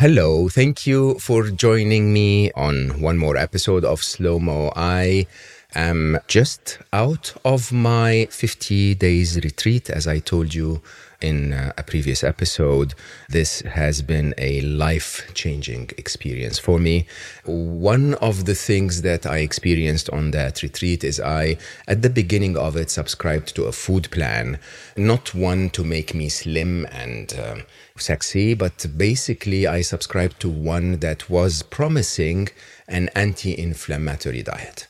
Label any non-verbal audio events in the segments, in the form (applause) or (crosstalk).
Hello, thank you for joining me on one more episode of Slow Mo. I am just out of my 50 days retreat, as I told you in uh, a previous episode. This has been a life changing experience for me. One of the things that I experienced on that retreat is I, at the beginning of it, subscribed to a food plan, not one to make me slim and uh, sexy, but basically I subscribed to one that was promising an anti inflammatory diet.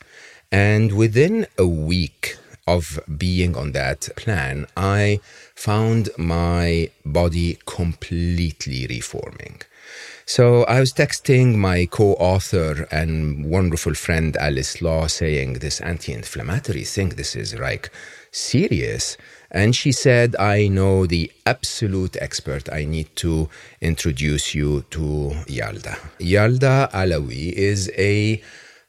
And within a week of being on that plan, I found my body completely reforming. So I was texting my co author and wonderful friend Alice Law saying this anti inflammatory thing, this is like serious. And she said, I know the absolute expert. I need to introduce you to Yalda. Yalda Alaoui is a,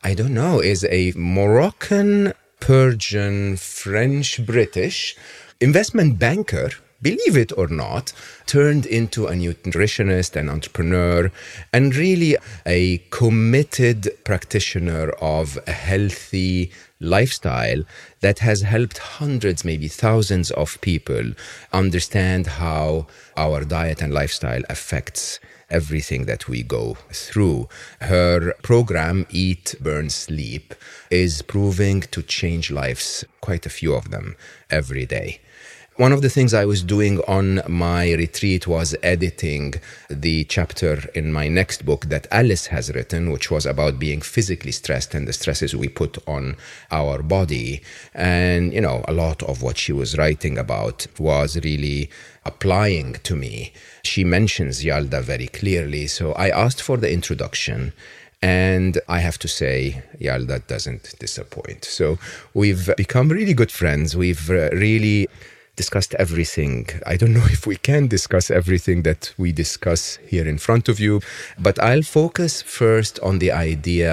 I don't know, is a Moroccan, Persian, French, British investment banker believe it or not, turned into a nutritionist, an entrepreneur, and really a committed practitioner of a healthy lifestyle that has helped hundreds, maybe thousands of people understand how our diet and lifestyle affects everything that we go through. Her program, Eat, Burn, Sleep, is proving to change lives, quite a few of them, every day. One of the things I was doing on my retreat was editing the chapter in my next book that Alice has written, which was about being physically stressed and the stresses we put on our body. And, you know, a lot of what she was writing about was really applying to me. She mentions Yalda very clearly. So I asked for the introduction. And I have to say, Yalda doesn't disappoint. So we've become really good friends. We've uh, really discussed everything. I don't know (laughs) if we can discuss everything that we discuss here in front of you, but I'll focus first on the idea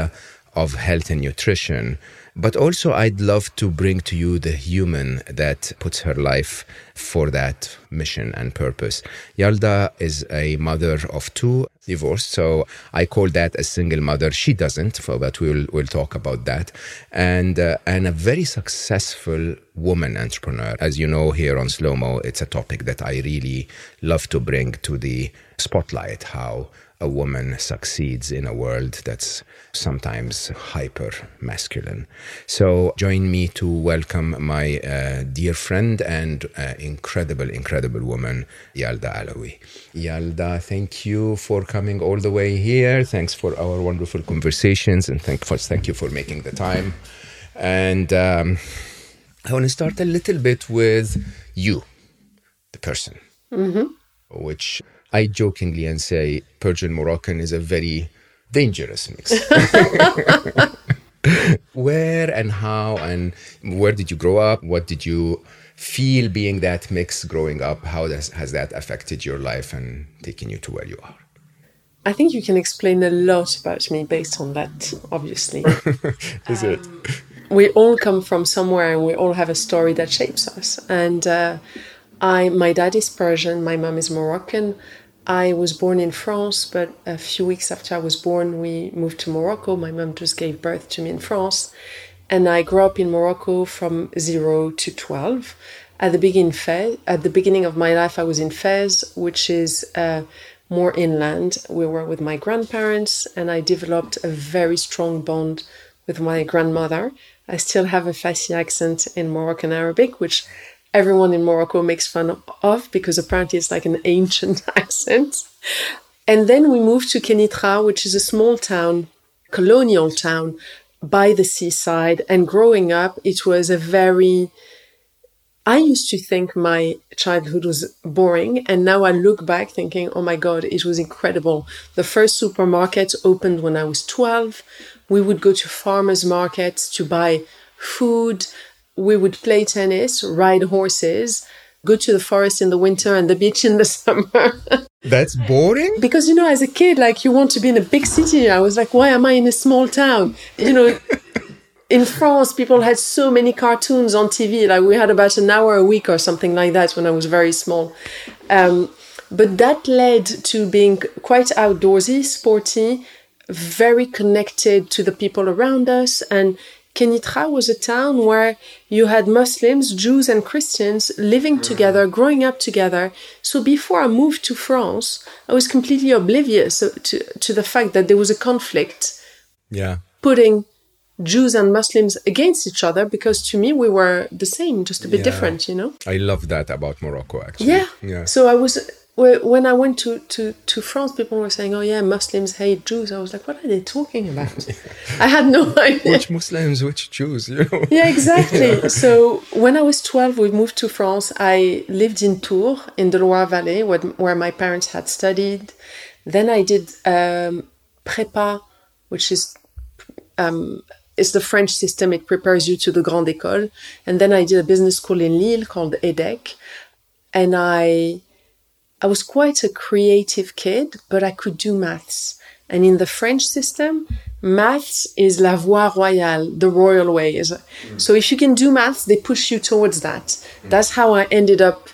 of health and nutrition. But also, I'd love to bring to you the human that puts her life for that mission and purpose. Yalda is a mother of two, divorced, so I call that a single mother. She doesn't, but we'll we'll talk about that. And uh, and a very successful woman entrepreneur. As you know, here on Slow Mo, it's a topic that I really love to bring to the spotlight. How a woman succeeds in a world that's sometimes hyper masculine. So, join me to welcome my uh, dear friend and uh, incredible, incredible woman, Yalda Alaoui. Yalda, thank you for coming all the way here. Thanks for our wonderful conversations, and thank, thank you for making the time. And um, I want to start a little bit with you, the person, mm-hmm. which I jokingly and say Persian Moroccan is a very dangerous mix. (laughs) where and how and where did you grow up? What did you feel being that mix growing up? How does, has that affected your life and taken you to where you are? I think you can explain a lot about me based on that, obviously. (laughs) is um, it? We all come from somewhere and we all have a story that shapes us. And uh, I, my dad is Persian, my mom is Moroccan. I was born in France, but a few weeks after I was born, we moved to Morocco. My mom just gave birth to me in France. And I grew up in Morocco from zero to 12. At the, begin Fez, at the beginning of my life, I was in Fez, which is uh, more inland. We were with my grandparents, and I developed a very strong bond with my grandmother. I still have a Fassi accent in Moroccan Arabic, which everyone in Morocco makes fun of because apparently it's like an ancient (laughs) accent. And then we moved to Kenitra, which is a small town, colonial town by the seaside. And growing up, it was a very I used to think my childhood was boring, and now I look back thinking, oh my God, it was incredible. The first supermarket opened when I was 12. We would go to farmers markets to buy food. We would play tennis, ride horses, go to the forest in the winter and the beach in the (laughs) summer. That's boring? because, you know, as a kid, like you want to be in a big city. I was like, why am I in a small town? You know, in France, people had so many cartoons on TV. Like we had about an hour a week or something like that when I was very small. Um, but that led to being quite outdoorsy, sporty, very connected to the people around us. And Kenitra was a town where you had Muslims, Jews, and Christians living hmm. together, growing up together. So before I moved to France, I was completely oblivious to, to the fact that there was a conflict Yeah. putting Jews and Muslims against each other because to me we were the same, just a bit Yeah. different, you know? I love that about Morocco, actually. Yeah. Yeah. So I was when I went to, to, to France, people were saying, "Oh yeah, Muslims hate Jews." I was like, "What are they talking about?" (laughs) I had no idea. Which Muslims, which Jews, you know? Yeah, exactly. (laughs) So when I was 12, we moved to France. I lived in Tours, in the Loire Valley, where, where my parents had studied. Then I did um, prépa, which is um, it's the French system. It prepares you to the Grande École. And then I did a business school in Lille called EDHEC. And I, I was quite a creative kid, but I could do maths. And in the French system, maths is la voie royale, the royal way. Is mm. So if you can do maths, they push you towards that. That's how I ended up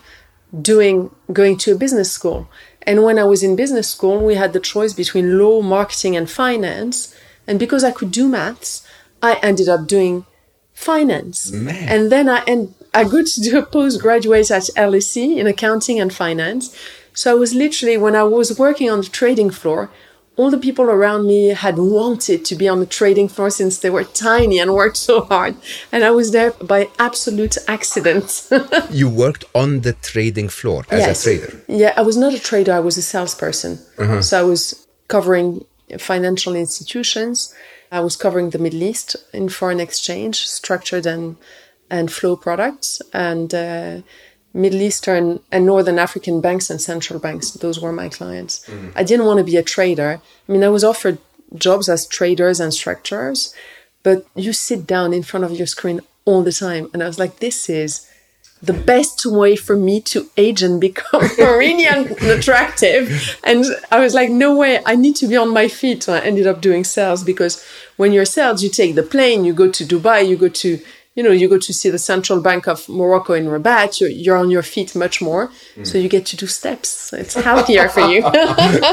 doing going to a business school. And when I was in business school, we had the choice between law, marketing, and finance. And because I could do maths, I ended up doing finance. Man. And then I and I got to do a postgraduate at LSE in accounting and finance. So I was literally when I was working on the trading floor, all the people around me had wanted to be on the trading floor since they were tiny and worked so hard. And I was there by absolute accident. (laughs) You worked on the trading floor as Yes. a trader. Yeah, I was not a trader, I was a salesperson. So I was covering financial institutions. I was covering the Middle East in foreign exchange, structured and and flow products, and uh, Middle Eastern and Northern African banks and central banks. Those were my clients. Mm-hmm. I didn't want to be a trader. I mean, I was offered jobs as traders and structurers, but you sit down in front of your screen all the time, and I was like, this is the best way for me to age and become (laughs) really and attractive. And I was like, no way, I need to be on my feet. So I ended up doing sales because when you're sales, you take the plane, you go to Dubai, you go to, you know, you go to see the central bank of Morocco in Rabat, you're, you're on your feet much more. So you get to do steps. It's healthier for you. (laughs) (laughs)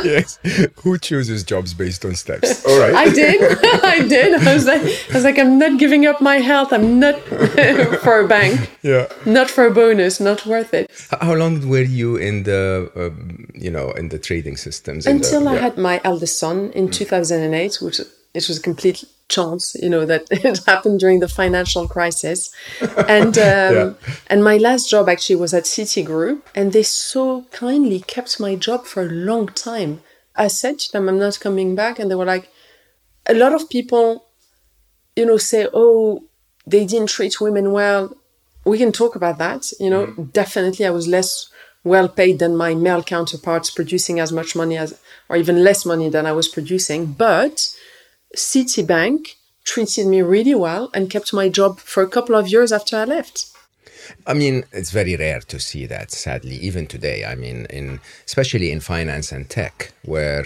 yes. Who chooses jobs based on steps? All right. I did. (laughs) I did. I was like, I was like, I'm not giving up my health. I'm not for a bank, yeah. not for a bonus, not worth it. How long were you in the, um, you know, in the trading systems? in the- until I yeah. had my eldest son in 2008, which it was a complete chance, you know, that (laughs) it happened during the financial crisis. And (laughs) um, Yeah. and my last job actually was at Citigroup, and they so kindly kept my job for a long time. I said to them, "I'm not coming back," and they were like, "A lot of people, you know, say, oh, they didn't treat women well." We can talk about that. You know, definitely, I was less well paid than my male counterparts, producing as much money as, or even less money than I was producing. But Citibank treated me really well and kept my job for a couple of years after I left. I mean, it's very rare to see that, sadly, even today. I mean, in especially in finance and tech, where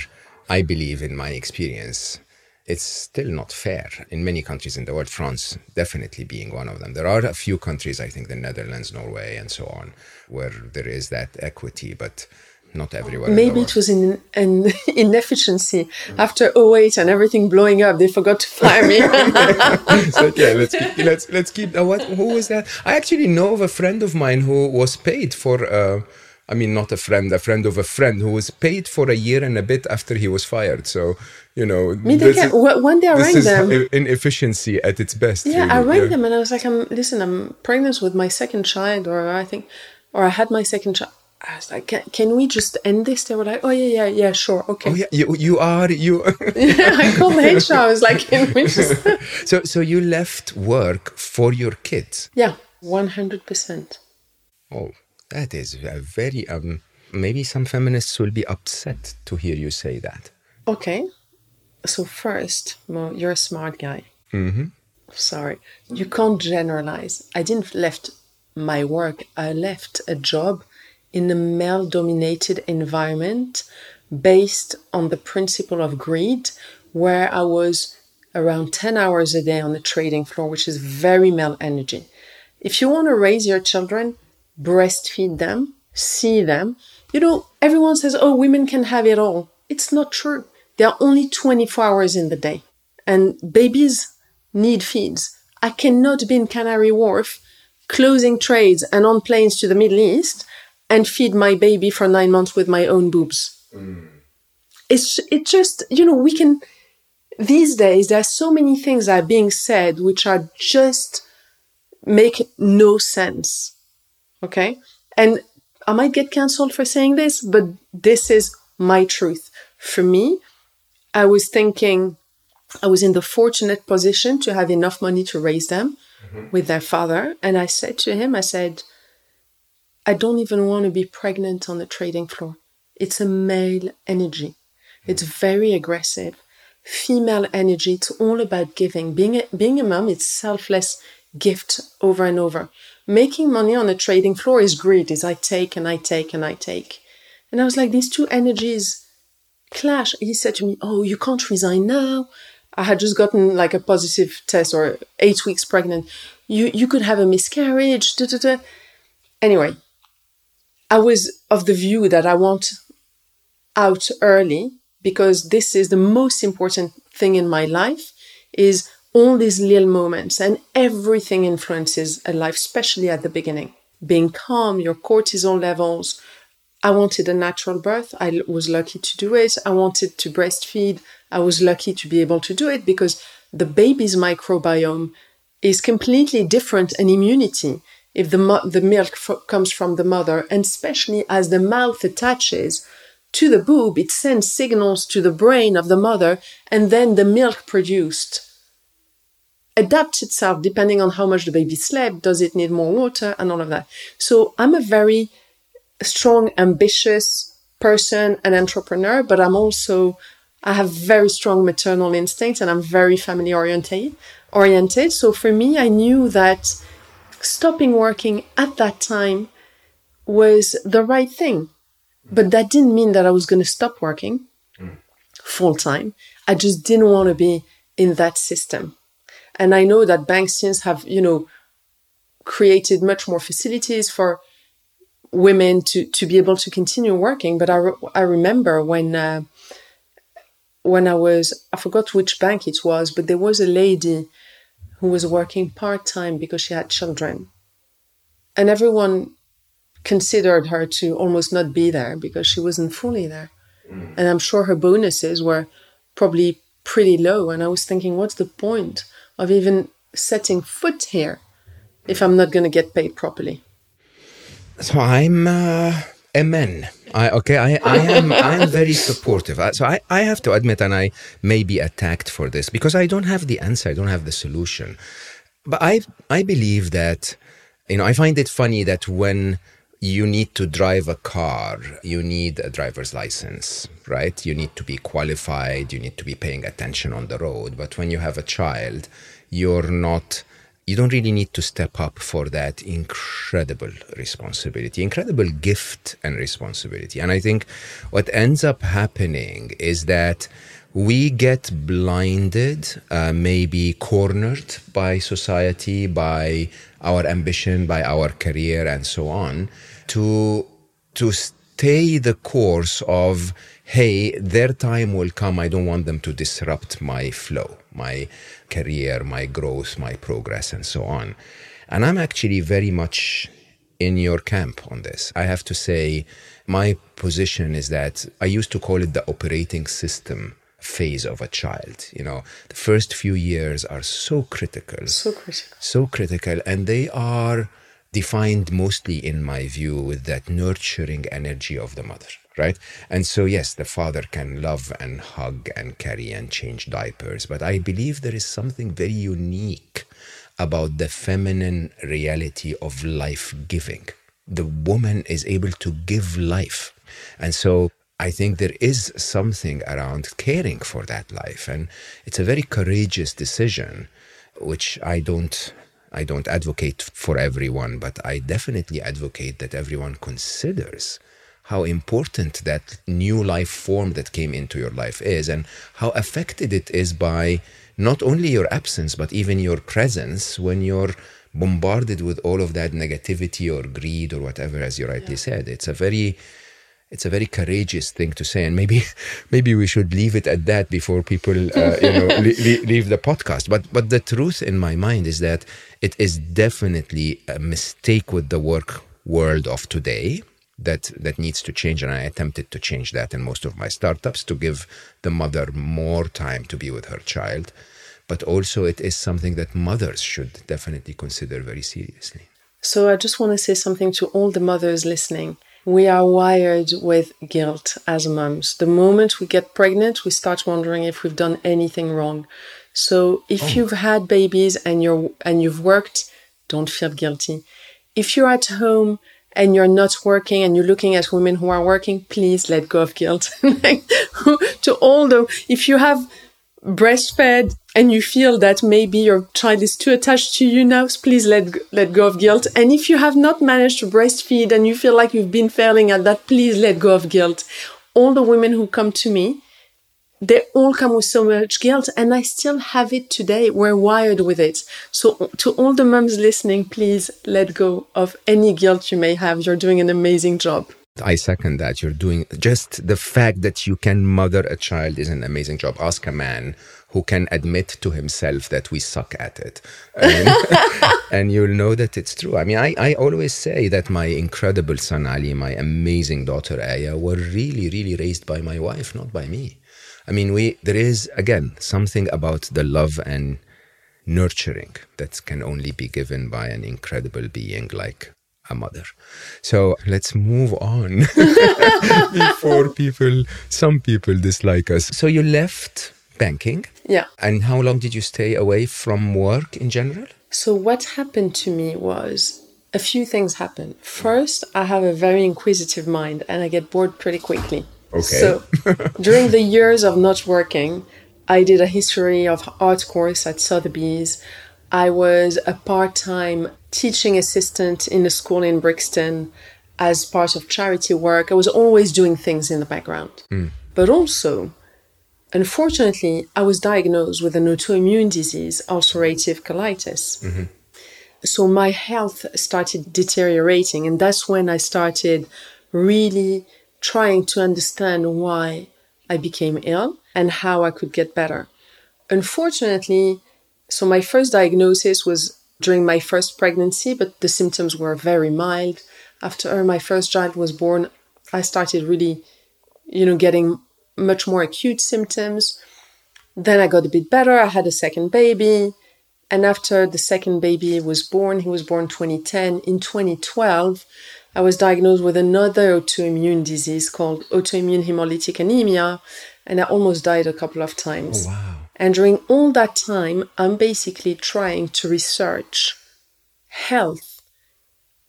I believe, in my experience, it's still not fair in many countries in the world. France definitely being one of them. There are a few countries, I think, the Netherlands, Norway, and so on, where there is that equity, but not everywhere. Maybe it was in an (laughs) inefficiency after 08 and everything blowing up. They forgot to fire me. (laughs) so yeah, (laughs) let's keep, let's let's keep. Uh, what? Who was that? I actually know of a friend of mine who was paid for. Uh, I mean, not a friend, a friend of a friend who was paid for a year and a bit after he was fired. So you know, Me, they can, is- one day I rang them. inefficiency at its best. Yeah, really. I rang them and I was like, "I'm listen, I'm pregnant with my second child, or I think, or I had my second child." I was like, can, "Can we just end this?" They were like, "Oh yeah, yeah, yeah, sure, okay." Oh yeah, you you are you. (laughs) (laughs) yeah, I called HR. I was like, "Can we just?" (laughs) so so you left work for your kids. yeah, one hundred percent. Oh, that is a very um. Maybe some feminists will be upset to hear you say that. Okay. So first, Mo, you're a smart guy. Mm-hmm. Sorry, you can't generalize. I didn't left my work. I left a job in a male-dominated environment based on the principle of greed, where I was around 10 hours a day on the trading floor, which is very male energy. If you want to raise your children, breastfeed them, see them. You know, everyone says, oh, women can have it all. It's not true. There are only 24 hours in the day, and babies need feeds. I cannot be in Canary Wharf closing trades and on planes to the Middle East and feed my baby for nine months with my own boobs. Mm. It's it just you know we can these days there are so many things that are being said which are just make no sense. Okay, and I might get cancelled for saying this, but this is my truth. For me, I was thinking I was in the fortunate position to have enough money to raise them mm-hmm. with their father. And I said to him, I said, I don't even want to be pregnant on the trading floor. It's a male energy. Mm-hmm. It's very aggressive. Female energy. It's all about giving. Being a, being a mom, it's selfless gift over and over. Making money on the trading floor is greed, is I take and I take and I take. And I was like, these two energies clash. He said to me, Oh, you can't resign now. I had just gotten like a positive test or eight weeks pregnant. You you could have a miscarriage. Da, da, da. Anyway, I was of the view that I want out early because this is the most important thing in my life is all these little moments and everything influences a life, especially at the beginning. Being calm, your cortisol levels, I wanted a natural birth. I was lucky to do it. I wanted to breastfeed. I was lucky to be able to do it because the baby's microbiome is completely different and immunity if the, the milk comes from the mother, and especially as the mouth attaches to the boob, it sends signals to the brain of the mother, and then the milk produced adapts itself depending on how much the baby slept. Does it need more water, and all of that? So I'm a very strong, ambitious person, an entrepreneur, but I'm also I have very strong maternal instincts and I'm very family oriented. Oriented. So for me, I knew that stopping working at that time was the right thing. But that didn't mean that I was going to stop working full time. I just didn't want to be in that system. And I know that banks since have, you know, created much more facilities for women to to be able to continue working. But I re- I remember when uh, when I was I forgot which bank it was, but there was a lady who was working part time because she had children, and everyone considered her to almost not be there because she wasn't fully there. Mm. And I'm sure her bonuses were probably pretty low. And I was thinking, what's the point of even setting foot here if I'm not going to get paid properly? So I'm uh, a man. I, okay, I, I am I am very supportive. So I, I have to admit, and I may be attacked for this because I don't have the answer. I don't have the solution. But I I believe that you know I find it funny that when you need to drive a car, you need a driver's license, right? You need to be qualified. You need to be paying attention on the road. But when you have a child, you're not you don't really need to step up for that incredible responsibility, incredible gift and responsibility. And I think what ends up happening is that we get blinded, uh, maybe cornered by society, by our ambition, by our career, and so on, to to stay the course of hey, their time will come. I don't want them to disrupt my flow, my career, my growth, my progress, and so on. And I'm actually very much in your camp on this. I have to say, my position is that I used to call it the operating system phase of a child. You know, the first few years are so critical. So critical. So critical. And they are defined mostly, in my view, with that nurturing energy of the mother right? And so, yes, the father can love and hug and carry and change diapers, but I believe there is something very unique about the feminine reality of life giving, the woman is able to give life. And so I think there is something around caring for that life. And it's a very courageous decision, which I don't. I don't advocate for everyone, but I definitely advocate that everyone considers how important that new life form that came into your life is and how affected it is by not only your absence, but even your presence when you're bombarded with all of that negativity or greed or whatever, as you rightly yeah. said. It's a very it's a very courageous thing to say, and maybe (laughs) maybe we should leave it at that before people uh, you know (laughs) le- leave the podcast. But but the truth in my mind is that it is definitely a mistake with the work world of today that that needs to change and i attempted to change that in most of my startups to give the mother more time to be with her child but also it is something that mothers should definitely consider very seriously. So I just want to say something to all the mothers listening. We are wired with guilt as moms. The moment we get pregnant, we start wondering if we've done anything wrong. So if oh. you've had babies and you're and you've worked, don't feel guilty. If you're at home and you're not working and you're looking at women who are working, please let go of guilt. (laughs) to all the if you have breastfed and you feel that maybe your child is too attached to you now, please let let go of guilt. And if you have not managed to breastfeed and you feel like you've been failing at that, please let go of guilt. All the women who come to me, they all come with so much guilt, and I still have it today. We're wired with it. So to all the moms listening, please let go of any guilt you may have. You're doing an amazing job. I second that. You're doing just the fact that you can mother a child is an amazing job. Ask a man who can admit to himself that we suck at it. And, (laughs) and, you'll know that it's true. I mean, I, I always say that my incredible son Ali, my amazing daughter Aya, were really, really raised by my wife, not by me. I mean, we there is again something about the love and nurturing that can only be given by an incredible being like a mother. So let's move on (laughs) before people, some people dislike us. So you left banking. Yeah. And how long did you stay away from work in general? So what happened to me was a few things happened. First, I have a very inquisitive mind and I get bored pretty quickly. Okay. So during the years of not working, I did a history of art course at Sotheby's. I was a part-time teaching assistant in a school in Brixton as part of charity work. I was always doing things in the background. Mm. But also, unfortunately, I was diagnosed with an autoimmune disease, ulcerative colitis. Mm-hmm. So my health started deteriorating, and that's when I started really trying to understand why I became ill and how I could get better. Unfortunately, so my first diagnosis was during my first pregnancy, but the symptoms were very mild. After my first child was born, I started really, you know, getting much more acute symptoms. Then I got a bit better. I had a second baby. And after the second baby was born, he was born 2010. In 2012, I was diagnosed with another autoimmune disease called autoimmune hemolytic anemia, and I almost died a couple of times. Oh, wow. And during all that time, I'm basically trying to research health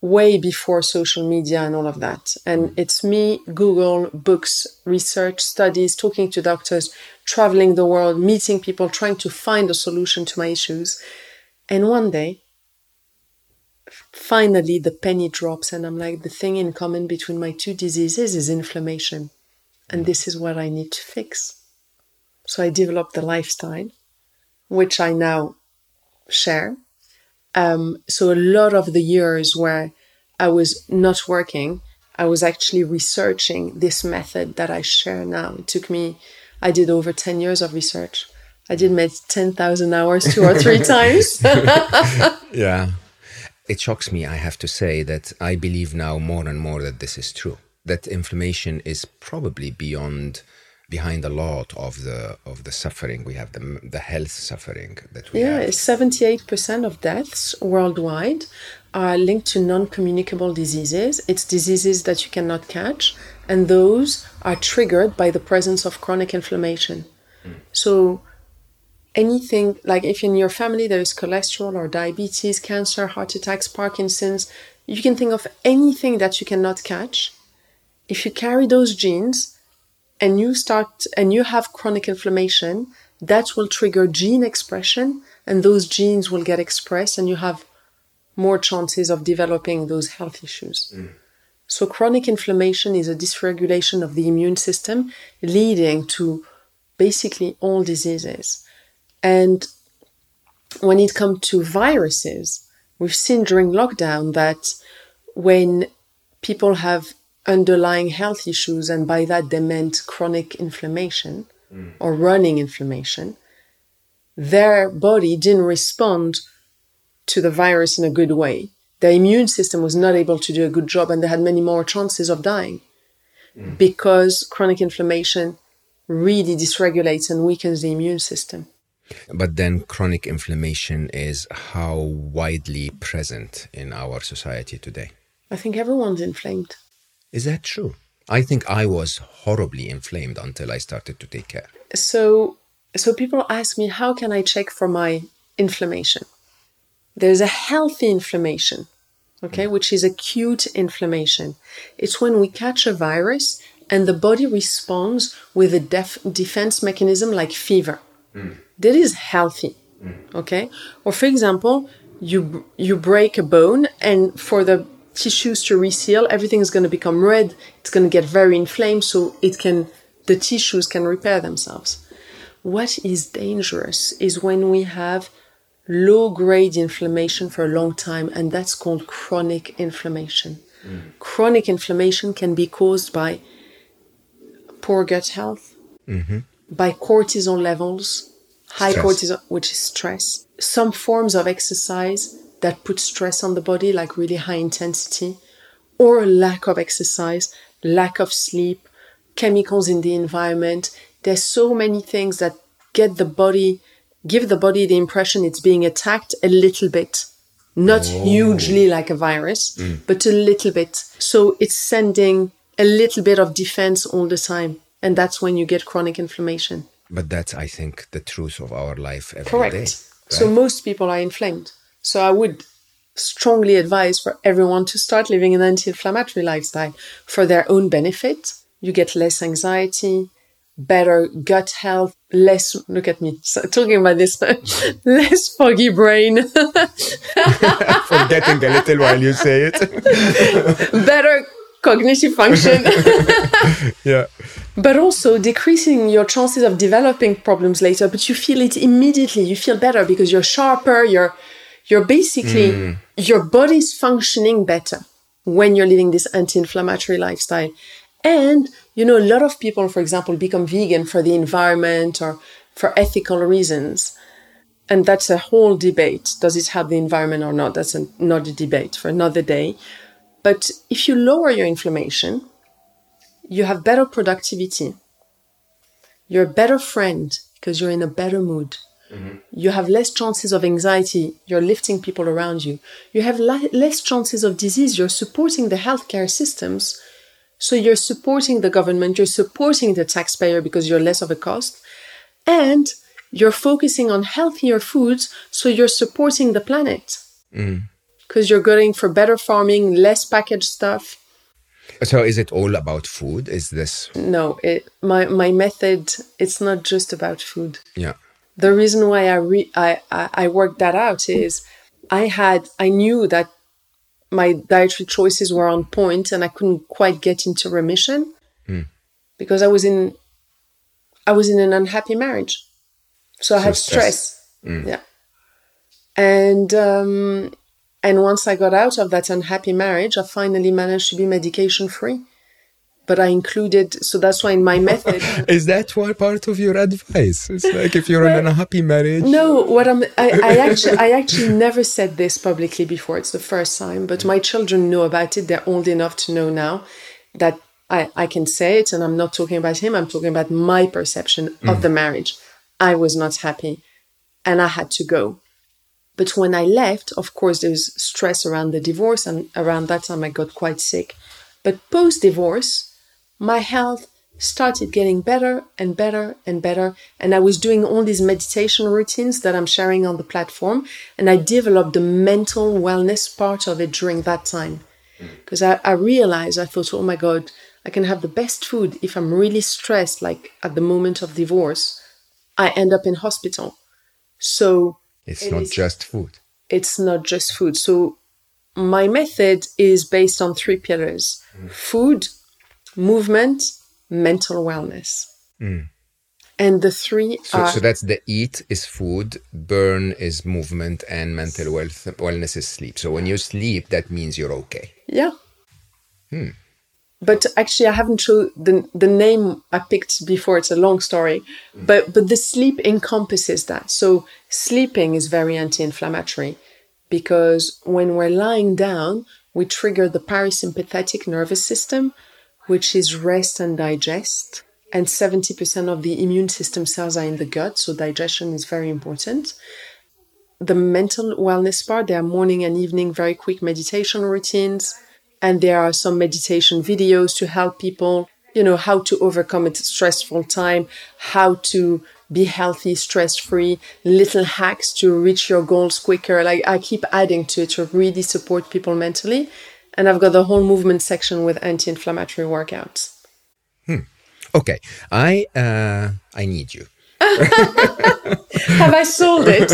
way before social media and all of that. And mm. it's me, Google, books, research, studies, talking to doctors, traveling the world, meeting people, trying to find a solution to my issues. And one day, finally, the penny drops, and I'm like, the thing in common between my two diseases is inflammation. And mm. this is what I need to fix. So I developed the lifestyle, which I now share. Um, so a lot of the years where I was not working, I was actually researching this method that I share now. It took me, I did over 10 years of research. I did maybe 10,000 hours two or three (laughs) times. (laughs) yeah. It shocks me, I have to say, that I believe now more and more that this is true. That inflammation is probably beyond behind a lot of the of the suffering we have the the health suffering that we yeah, have. Yeah, 78% of deaths worldwide are linked to non-communicable diseases. It's diseases that you cannot catch and those are triggered by the presence of chronic inflammation. Mm. So anything like if in your family there is cholesterol or diabetes, cancer, heart attacks, Parkinson's, you can think of anything that you cannot catch. If you carry those genes and you start and you have chronic inflammation, that will trigger gene expression and those genes will get expressed and you have more chances of developing those health issues. Mm. So chronic inflammation is a dysregulation of the immune system leading to basically all diseases. And when it comes to viruses, we've seen during lockdown that when people have underlying health issues, and by that they meant chronic inflammation mm. or running inflammation, their body didn't respond to the virus in a good way. Their immune system was not able to do a good job, and they had many more chances of dying mm. because chronic inflammation really dysregulates and weakens the immune system. But then chronic inflammation is how widely present in our society today? I think everyone's inflamed. Is that true? I think I was horribly inflamed until I started to take care. So so people ask me how can I check for my inflammation? There's a healthy inflammation, okay, which is acute inflammation. It's when we catch a virus and the body responds with a def- defense mechanism like fever. Mm. That is healthy, mm. okay? Or for example, you you break a bone and for the tissues to reseal, everything is going to become red. It's going to get very inflamed, so it can the tissues can repair themselves. What is dangerous is when we have low grade inflammation for a long time, and that's called chronic inflammation. Mm. Chronic inflammation can be caused by poor gut health, mm-hmm. by cortisol levels, high stress. cortisol, which is stress, some forms of exercise that put stress on the body, like really high intensity, or a lack of exercise, lack of sleep, chemicals in the environment. There's so many things that get the body, give the body the impression it's being attacked a little bit. Not oh. hugely like a virus, mm. but a little bit. So it's sending a little bit of defense all the time. And that's when you get chronic inflammation. But that's, I think, the truth of our life every Correct. day, right? So most people are inflamed. So I would strongly advise for everyone to start living an anti-inflammatory lifestyle for their own benefit. You get less anxiety, better gut health, less, look at me, so, talking about this, (laughs) less foggy brain. (laughs) (laughs) Forgetting a little while you say it. better cognitive function. (laughs) yeah. But also decreasing your chances of developing problems later, but you feel it immediately. You feel better because you're sharper, you're, you're basically, mm. your body's functioning better when you're living this anti-inflammatory lifestyle. And, you know, a lot of people, for example, become vegan for the environment or for ethical reasons. And that's a whole debate. Does it help the environment or not? That's another debate for another day. But if you lower your inflammation, you have better productivity. You're a better friend because you're in a better mood. Mm-hmm. You have less chances of anxiety. You're lifting people around you. You have li- less chances of disease. You're supporting the healthcare systems. So you're supporting the government. You're supporting the taxpayer because you're less of a cost. And you're focusing on healthier foods. So you're supporting the planet. Because you're going for better farming, less packaged stuff. So is it all about food? Is this No, it, my my method it's not just about food. Yeah the reason why I, re- I, I, I worked that out is I had I knew that my dietary choices were on point and I couldn't quite get into remission mm. because I was in I was in an unhappy marriage, so, so I had stress. stress. Mm. Yeah, and um, and once I got out of that unhappy marriage, I finally managed to be medication free but I included, so that's why in my method. (laughs) Is that one part of your advice? It's like if you're in a happy marriage. No, what I'm, I, I actually, I actually never said this publicly before. It's the first time, but my children know about it. They're old enough to know now that I, I can say it, and I'm not talking about him. I'm talking about my perception mm. of the marriage. I was not happy, and I had to go. But when I left, of course, there's stress around the divorce, and around that time I got quite sick. But post divorce, my health started getting better and better and better. And I was doing all these meditation routines that I'm sharing on the platform. And I developed the mental wellness part of it during that time. Mm-hmm. Because I, I realized, I thought, oh my God, I can have the best food if I'm really stressed, like at the moment of divorce. I end up in hospital. So It's It not is- just food. it's not just food. So my method is based on three pillars mm. food, movement, mental wellness. Mm. And the three So, are so that's the eat is food, burn is movement, and mental wealth, wellness is sleep. So when you sleep, that means you're okay. Yeah. Hmm. But actually, I haven't chosen the the name I picked before. It's a long story, mm. but but the sleep encompasses that. So sleeping is very anti-inflammatory because when we're lying down, we trigger the parasympathetic nervous system, which is rest and digest. And 70% of the immune system cells are in the gut, so digestion is very important the mental wellness part, there are morning and evening very quick meditation routines, and there are some meditation videos to help people, you know, how to overcome a stressful time, how to be healthy, stress free, little hacks to reach your goals quicker. Like I keep adding to it to really support people mentally. And I've got the whole movement section with anti inflammatory workouts. Hmm. Okay, I uh, I need you. (laughs) Have I sold it?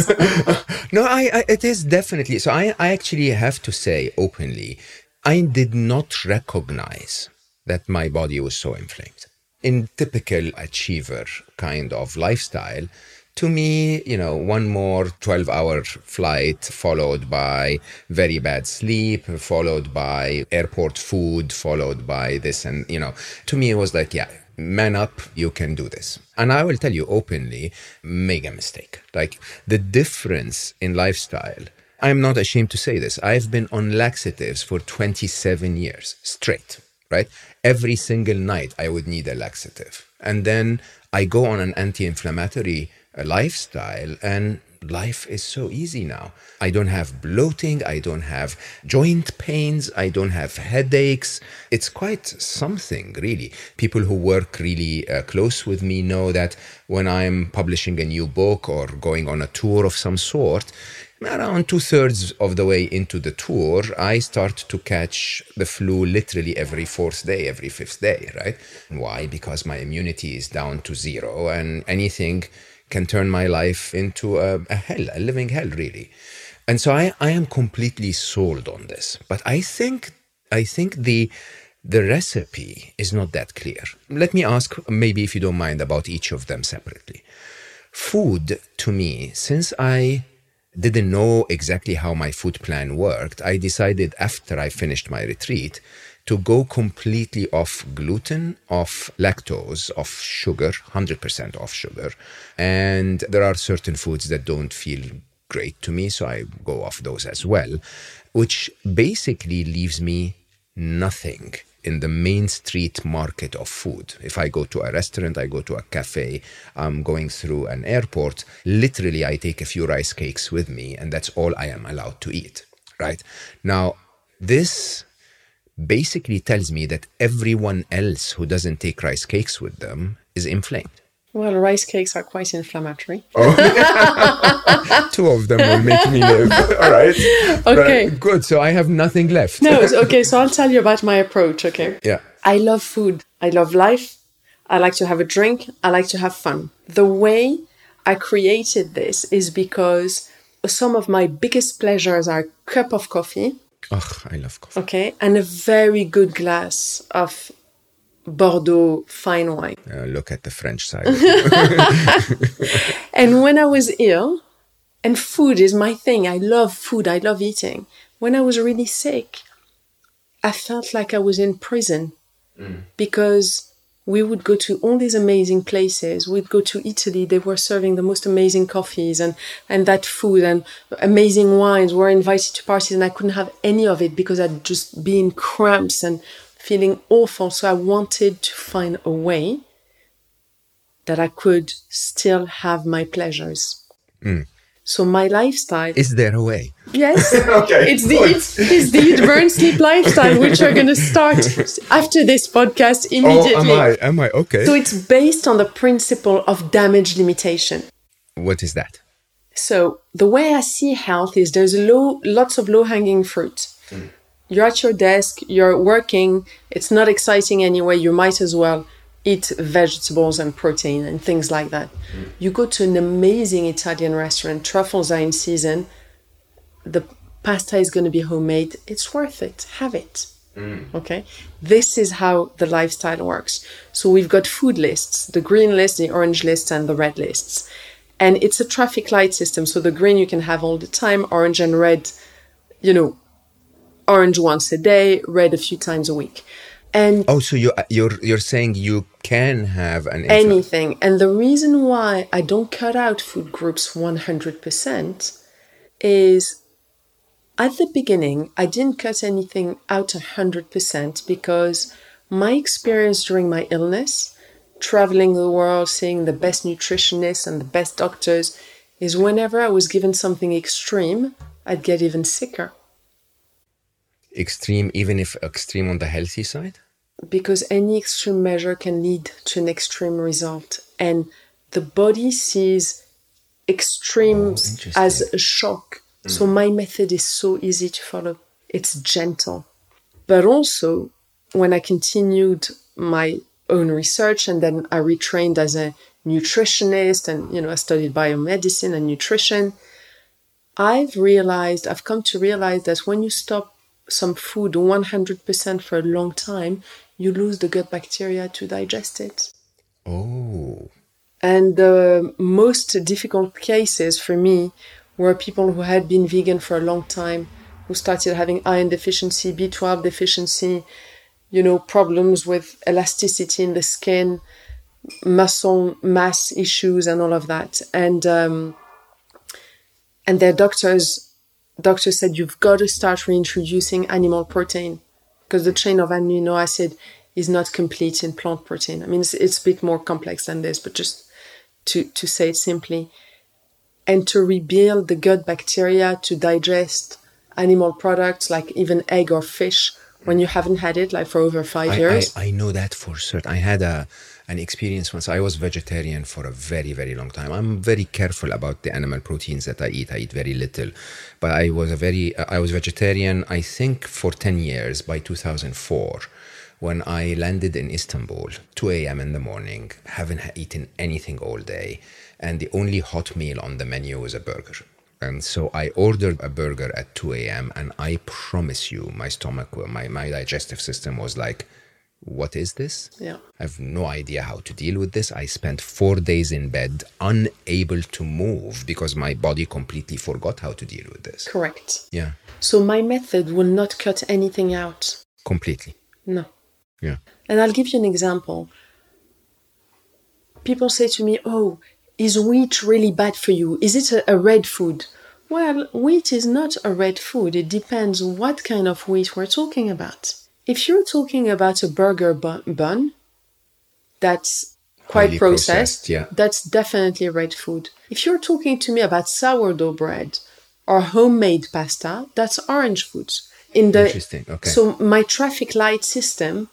(laughs) No, I, I it is definitely. So I I actually have to say openly, I did not recognize that my body was so inflamed. In typical achiever kind of lifestyle, to me, you know, one more 12 hour flight followed by very bad sleep, followed by airport food, followed by this. And, you know, to me, it was like, yeah, man up, you can do this. And I will tell you openly, mega mistake. Like the difference in lifestyle. I'm not ashamed to say this. I've been on laxatives for 27 years straight, right? Every single night I would need a laxative. And then I go on an anti inflammatory lifestyle and life is so easy now. I don't have bloating, I don't have joint pains, I don't have headaches. It's quite something, really. People who work really uh, close with me know that when I'm publishing a new book or going on a tour of some sort, around two thirds of the way into the tour, I start to catch the flu literally every fourth day, every fifth day, right? Why? Because my immunity is down to zero and anything can turn my life into a, a hell, a living hell, really. And so I, I am completely sold on this. But I think I think the the recipe is not that clear. Let me ask, maybe if you don't mind, about each of them separately. Food to me, since I didn't know exactly how my food plan worked, I decided after I finished my retreat to go completely off gluten, off lactose, off sugar, 100% off sugar. And there are certain foods that don't feel great to me, so I go off those as well, which basically leaves me nothing in the main street market of food. If I go to a restaurant, I go to a cafe, I'm going through an airport, literally I take a few rice cakes with me, and that's all I am allowed to eat, right? Now, this basically tells me that everyone else who doesn't take rice cakes with them is inflamed. Well, rice cakes are quite inflammatory. (laughs) Oh. (laughs) Two of them will make me live. (laughs) All right. Okay. But good. So I have nothing left. No, okay. So I'll tell you about my approach. Okay. Yeah. I love food. I love life. I like to have a drink. I like to have fun. The way I created this is because some of my biggest pleasures are a cup of coffee, Oh, I love coffee. okay, and a very good glass of Bordeaux fine wine. Uh, look at the French side. (laughs) And when I was ill, and food is my thing, I love food, I love eating. When I was really sick, I felt like I was in prison because we would go to all these amazing places. We'd go to Italy, they were serving the most amazing coffees and, and that food and amazing wines. We were invited to parties, and I couldn't have any of it because I'd just be in cramps and feeling awful. So I wanted to find a way that I could still have my pleasures. Mm. So my lifestyle Is there a way? Yes. (laughs) Okay, It's the it's, it's the eat, burn, sleep lifestyle which are going to start after this podcast immediately. Oh, am I? Am I? Okay. So it's based on the principle of damage limitation. what is that? So the way I see health is there's low, lots of low hanging fruit. Mm. You're at your desk, you're working, it's not exciting anyway, you might as well eat vegetables and protein and things like that. Mm. You go to an amazing Italian restaurant, truffles are in season, the pasta is going to be homemade, it's worth it. Have it. Mm. Okay. This is how the lifestyle works. So we've got food lists, the green list, the orange list, and the red lists. And it's a traffic light system. So the green you can have all the time, orange and red, you know, orange once a day, red a few times a week. And Oh, so you you're you're saying you can have an influ- anything. And the reason why I don't cut out food groups 100% is at the beginning, I didn't cut anything out 100% because my experience during my illness, traveling the world, seeing the best nutritionists and the best doctors, is whenever I was given something extreme, I'd get even sicker. Extreme, even if extreme on the healthy side? because any extreme measure can lead to an extreme result. And the body sees extremes Oh, as a shock. Mm. So my method is so easy to follow. It's gentle. But also when i continued my own research and then i retrained as a nutritionist and you know i studied biomedicine and nutrition i've realized i've come to realize that when you stop some food 100% for a long time you lose the gut bacteria to digest it Oh, and the most difficult cases for me were people who had been vegan for a long time, who started having iron deficiency, B12 deficiency, you know, problems with elasticity in the skin, muscle mass issues, and all of that. And um, and their doctors doctor said you've got to start reintroducing animal protein because the chain of amino acid is not complete in plant protein. I mean, it's, it's a bit more complex than this, but just to, to say it simply, and to rebuild the gut bacteria to digest animal products like even egg or fish when you haven't had it like for over five I, years. I, I know that for certain. I had a an experience once. I was vegetarian for a very very long time. I'm very careful about the animal proteins that I eat. I eat very little, but I was a very I was vegetarian. I think for ten years by 2004. When I landed in Istanbul, 2 a.m. in the morning, haven't eaten anything all day, and the only hot meal on the menu was a burger. And so I ordered a burger at 2 a.m. and I promise you, my stomach, my, my digestive system was like, what is this? Yeah. I have no idea how to deal with this. I spent four days in bed, unable to move because my body completely forgot how to deal with this. Correct. Yeah, So my method will not cut anything out. completely. No. Yeah. And I'll give you an example. People say to me, Oh, is wheat really bad for you? Is it a, a red food? Well, wheat is not a red food. It depends what kind of wheat we're talking about. If you're talking about a burger bun, bun that's quite Highly processed, processed, yeah. that's definitely red food. If you're talking to me about sourdough bread or homemade pasta, that's orange foods. In the Interesting, okay. so my traffic light system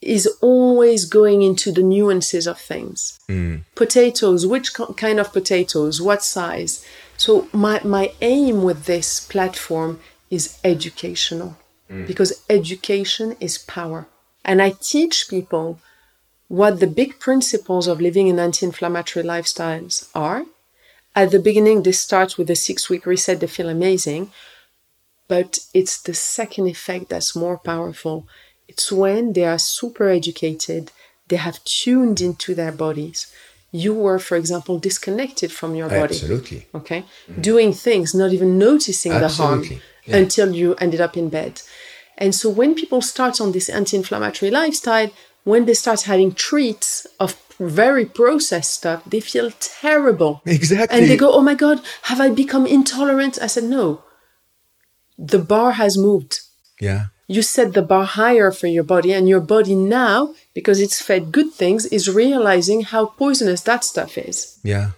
is always going into the nuances of things. Mm. Potatoes, which kind of potatoes, what size? So my my aim with this platform is educational Mm. because education is power. And I teach people what the big principles of living an anti-inflammatory lifestyles are. At the beginning, this starts with a six-week reset. They feel amazing but it's the second effect that's more powerful. It's when they are super educated, they have tuned into their bodies. You were, for example, disconnected from your body. Absolutely. Okay? Mm. Doing things, not even noticing the harm Absolutely, yeah. until you ended up in bed. And so when people start on this anti inflammatory lifestyle, when they start having treats of very processed stuff, they feel terrible. Exactly. And they go, Oh my God, have I become intolerant? I said, No. The bar has moved. Yeah. You set the bar higher for your body, and your body now, because it's fed good things, is realizing how poisonous that stuff is. Yeah.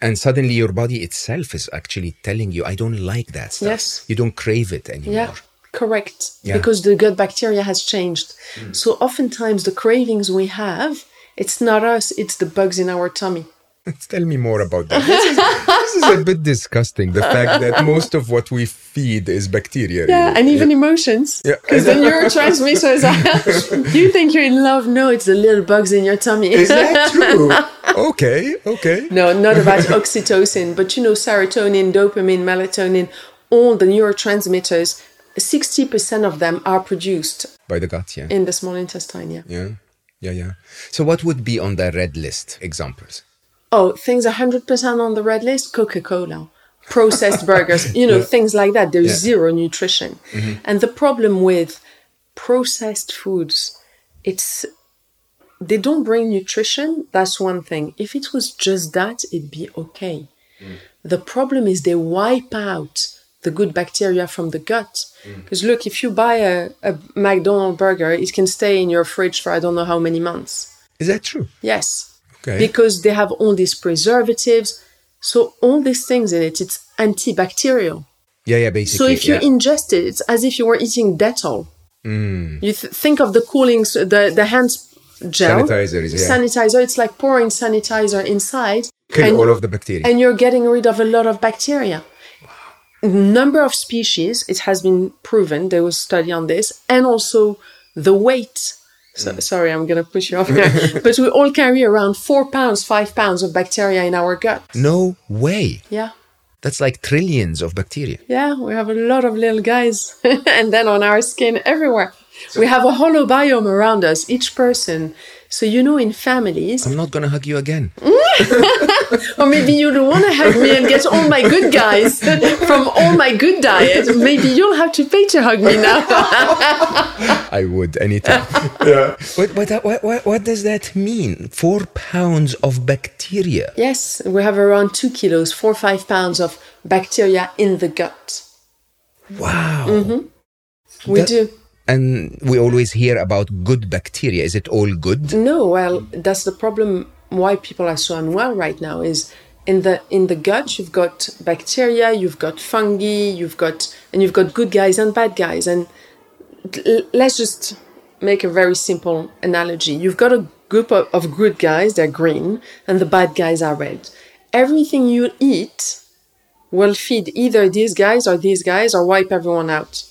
And suddenly your body itself is actually telling you, I don't like that stuff. Yes. You don't crave it anymore. Yeah, correct. Yeah. Because the gut bacteria has changed. Hmm. So oftentimes the cravings we have, it's not us, it's the bugs in our tummy. (laughs) Tell me more about that. (laughs) This is, a bit disgusting. The fact that most of what we feed is bacteria. Yeah, really. and even emotions. Yeah. Because the neurotransmitters (laughs) are, you think you're in love? No, it's the little bugs in your tummy. Is that (laughs) true? okay, okay. no, not about oxytocin, but you know, serotonin, dopamine, melatonin, all the neurotransmitters, 60% of them are produced By the gut, yeah. in the small intestine. Yeah. Yeah, yeah, yeah. So, what would be on the red list? Examples. Oh, things 100% on the red list Coca Cola, processed (laughs) burgers, you know, things like that. There's Yeah. Mm-hmm. zero nutrition. And the problem with processed foods, it's they don't bring nutrition. That's one thing. If it was just that, it'd be okay. Mm. The problem is they wipe out the good bacteria from the gut. Mm. Because look, if you buy a, a McDonald's burger, it can stay in your fridge for I don't know how many months. Is that true? Yes Okay. because they have all these preservatives. So all these things in it, it's antibacterial. yeah, yeah, basically. So if you yeah. ingest it, it's as if you were eating Dettol. Mm. You th- think of the cooling, the the hand gel Sanitizers, yeah. sanitizer. It's like pouring sanitizer inside, Kill all of the bacteria. and you're getting rid of a lot of bacteria. Number of species, it has been proven. There was study on this, and also the weight. So, Mm. Sorry, I'm gonna push you off (laughs) here, but we all carry around four pounds, five pounds of bacteria in our gut. no way. Yeah. That's like trillions of bacteria. Yeah, we have a lot of little guys. (laughs) and then on our skin everywhere. we have a hollow biome around us, each person. So, you know, in families, I'm not gonna hug you again. (laughs) or maybe you don't want to hug me and get all my good guys (laughs) from all my good diet. Maybe you'll have to pay to hug me now. (laughs) I would anytime. yeah. But, but uh, what, what, what does that mean? Four pounds of bacteria. yes, we have around two kilos, four or five pounds of bacteria in the gut. Wow. We That- do. And we always hear about good bacteria. Is it all good? No, well, that's the problem. Why people are so unwell right now is in the in the gut you've got bacteria, you've got fungi, you've got and you've got good guys and bad guys. And let's just make a very simple analogy. You've got a group of, of good guys, they're green, and the bad guys are red. Everything you eat will feed either these guys or these guys or wipe everyone out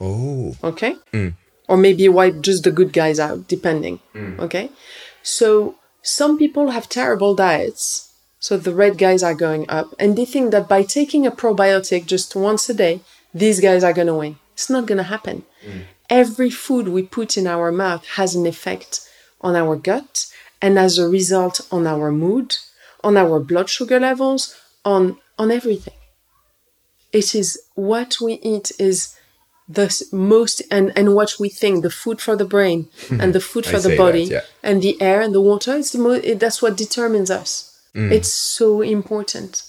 Oh. okay? Mm. Or maybe wipe just the good guys out depending mm. okay? So some people have terrible diets so the red guys are going up and they think that by taking a probiotic just once a day these guys are going to win. It's not going to happen mm. every food we put in our mouth has an effect on our gut and as a result on our mood on our blood sugar levels on on everything. It is what we eat is the most and and what we think the food for the brain and the food for the that, body yeah. and the air and the water it's the mo- it, that's what determines us Mm. it's so important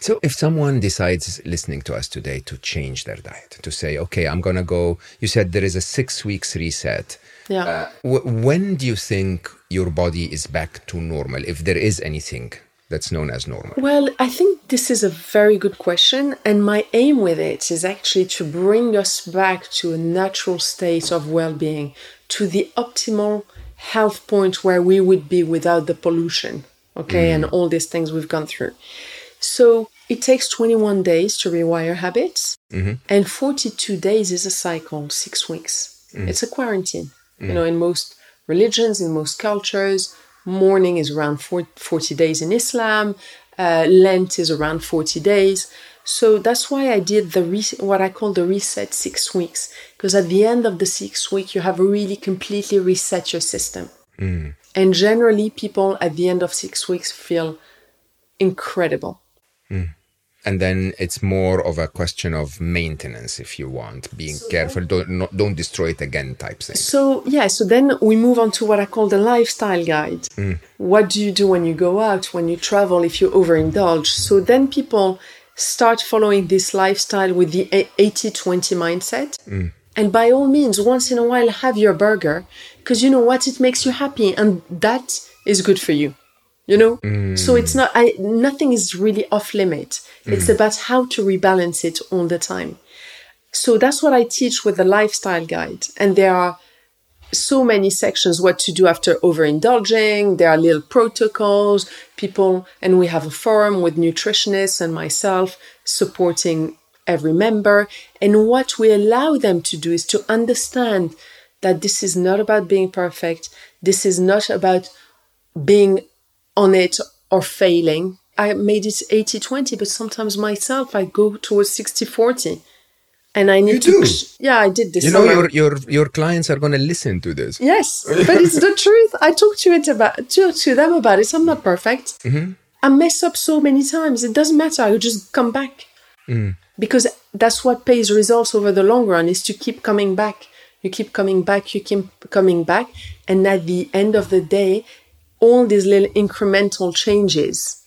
So, if someone decides listening to us today to change their diet, to say, okay, I'm to go, you said there is a six weeks reset. yeah Uh, w- when do you think your body is back to normal, if there is anything that's known as normal? Well, I think this is a very good question, and my aim with it is actually to bring us back to a natural state of well being, to the optimal health point where we would be without the pollution, okay, mm. and all these things we've gone through. So it takes 21 days to rewire habits, mm-hmm. and 42 days is a cycle, six weeks. Mm. It's a quarantine. You mm. know, in most religions, in most cultures, mourning is around 40 days in Islam, uh, Lent is around 40 days. So that's why I did the re- what I call the reset six weeks, because at the end of the six week, you have really completely reset your system. And generally, people at the end of six weeks feel incredible. And then it's more of a question of maintenance, if you want, being careful, don't, not, don't destroy it again type thing. So yeah, so then we move on to what I call the lifestyle guide. Mm. What do you do when you go out, when you travel, if you overindulge? So then people start following this lifestyle with the 80-20 mindset. Mm. And by all means, once in a while, have your burger because you know what? It makes you happy and that is good for you. You know, so mm. it's not. I nothing is really off limit. It's mm. about how to rebalance it all the time. So that's what I teach with the lifestyle guide, and there are so many sections what to do after overindulging. There are little protocols, people, and we have a forum with nutritionists and myself supporting every member. And what we allow them to do is to understand that this is not about being perfect. This is not about being on it or failing. I made it 80 20, but sometimes myself I go towards 60 40 and I need You to. do? Yeah, I did this. You know, summer. your your your clients are going to listen to this. Yes, but it's the truth. I talk to it about to, to them about it. So I'm not perfect. Mm-hmm. I mess up so many times. It doesn't matter. I just come back mm. because that's what pays results over the long run. Is to keep coming back. You keep coming back. You keep coming back, and at the end of the day, all these little incremental changes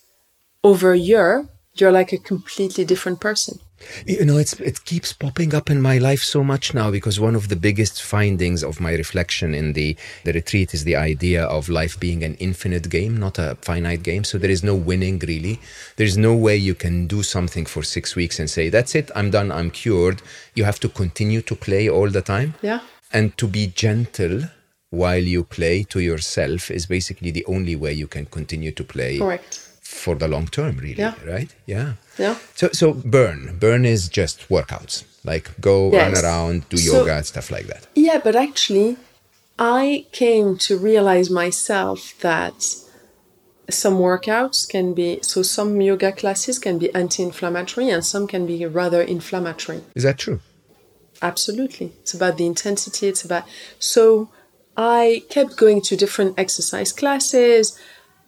over a year, you're like a completely different person. You know, it's it keeps popping up in my life so much now because one of the biggest findings of my reflection in the the retreat is the idea of life being an infinite game, not a finite game. So there is no winning really. There's no way you can do something for six weeks and say that's it, I'm done, I'm cured. You have to continue to play all the time. Yeah. And to be gentle while you play to yourself is basically the only way you can continue to play Correct. for the long term, really. Yeah. Right? Yeah. Yeah. So, so burn. Burn is just workouts. Like go Yes. run around, do So- yoga and stuff like that. Yeah, but actually, I came to realize myself that some workouts can be so some yoga classes can be anti-inflammatory and some can be rather inflammatory. Is that true? Absolutely. It's about the intensity, it's about so I kept going to different exercise classes,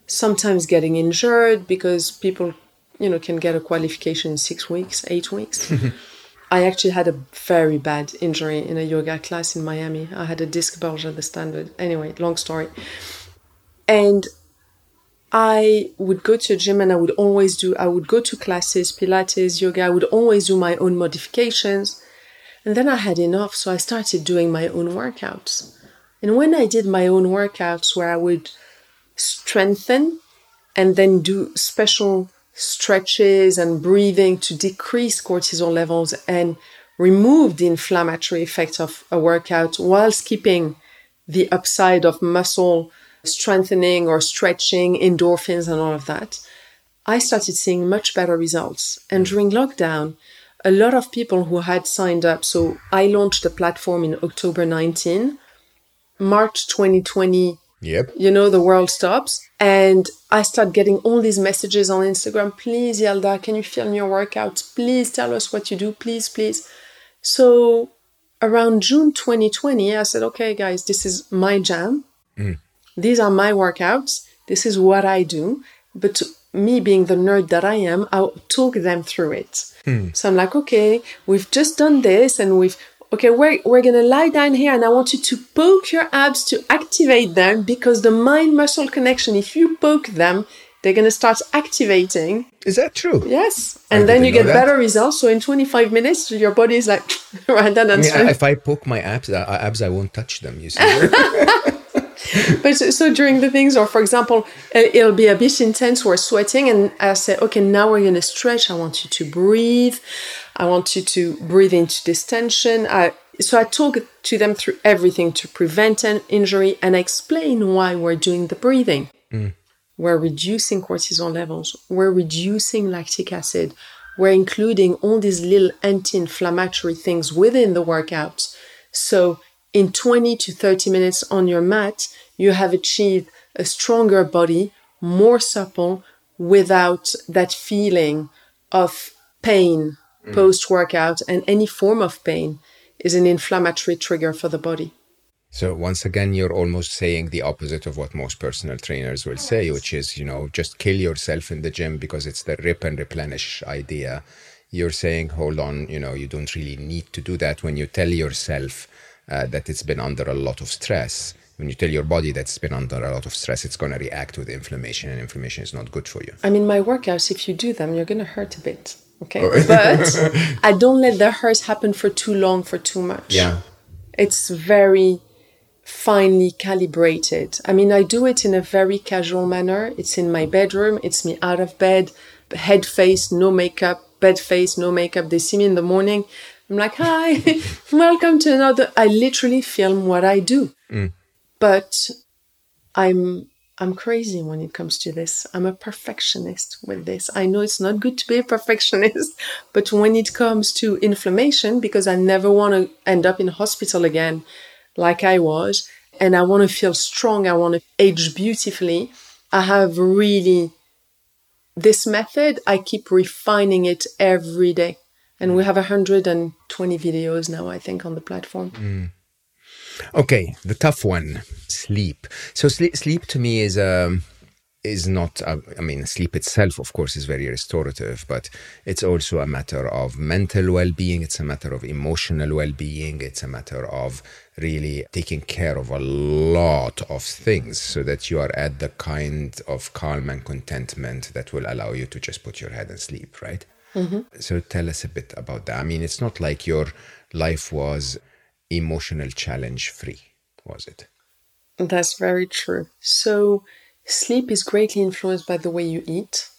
sometimes getting injured because people, you know, can get a qualification in 6 weeks, 8 weeks. (laughs) I actually had a very bad injury in a yoga class in Miami. I had a disc bulge at the standard. Anyway, long story. And I would go to a gym and I would always do, I would go to classes, Pilates, yoga, I would always do my own modifications. And then I had enough, so I started doing my own workouts. And when I did my own workouts where I would strengthen and then do special stretches and breathing to decrease cortisol levels and remove the inflammatory effect of a workout whilst keeping the upside of muscle strengthening or stretching, endorphins, and all of that, I started seeing much better results. And during lockdown, a lot of people who had signed up, so I launched the platform in October 19, March 2020 Yep. you know, the world stops. And I start getting all these messages on Instagram. Please, Yalda, can you film your workouts? Please tell us what you do. Please, please. So around June 2020, I said, okay, guys, this is my jam. Mm. These are my workouts. This is what I do. But me being the nerd that I am, I'll talk them through it. Hmm. So I'm like, okay, we've just done this and we've okay, we're, we're gonna lie down here and I want you to poke your abs to activate them because the mind muscle connection, if you poke them, they're gonna start activating. Is that true? Yes. I And then you get that. better results. So in 25 minutes, your body is like, (laughs) right I and mean, if I poke my abs, uh, abs, I won't touch them. You see? (laughs) (laughs) But so, so during the things, or for example, it'll be a bit intense, we're sweating, and I say, okay, now we're gonna stretch. I want you to breathe. I want you to breathe into this tension. I, so I talk to them through everything to prevent an injury and I explain why we're doing the breathing. Mm. We're reducing cortisol levels. We're reducing lactic acid. We're including all these little anti-inflammatory things within the workouts. So in 20 to 30 minutes on your mat, you have achieved a stronger body, more supple, without that feeling of pain post workout. And any form of pain is an inflammatory trigger for the body. So once again, you're almost saying the opposite of what most personal trainers will say, which is, you know, just kill yourself in the gym because it's the rip and replenish idea. You're saying, hold on, you know, you don't really need to do that when you tell yourself uh, that it's been under a lot of stress. When you tell your body that it's been under a lot of stress, it's going to react with inflammation, and inflammation is not good for you. I mean, my workouts, if you do them, you're going to hurt a bit. Okay. But (laughs) I don't let the hurt happen for too long, for too much. Yeah. It's very finely calibrated. I mean, I do it in a very casual manner. It's in my bedroom, it's me out of bed, head face, no makeup, bed face, no makeup. They see me in the morning. I'm like, hi, (laughs) welcome to another. I literally film what I do. Mm. But I'm I'm crazy when it comes to this. I'm a perfectionist with this. I know it's not good to be a perfectionist, (laughs) but when it comes to inflammation, because I never want to end up in hospital again like I was, and I want to feel strong, I want to age beautifully, I have really this method, I keep refining it every day. And we have 120 videos now, I think, on the platform. Mm. Okay, the tough one, sleep. So sleep, sleep to me is um is not. Uh, I mean, sleep itself, of course, is very restorative, but it's also a matter of mental well-being. It's a matter of emotional well-being. It's a matter of really taking care of a lot of things so that you are at the kind of calm and contentment that will allow you to just put your head and sleep, right? Mm-hmm. So tell us a bit about that. I mean, it's not like your life was emotional challenge free, was it? That's very true. So, sleep is greatly influenced by the way you eat.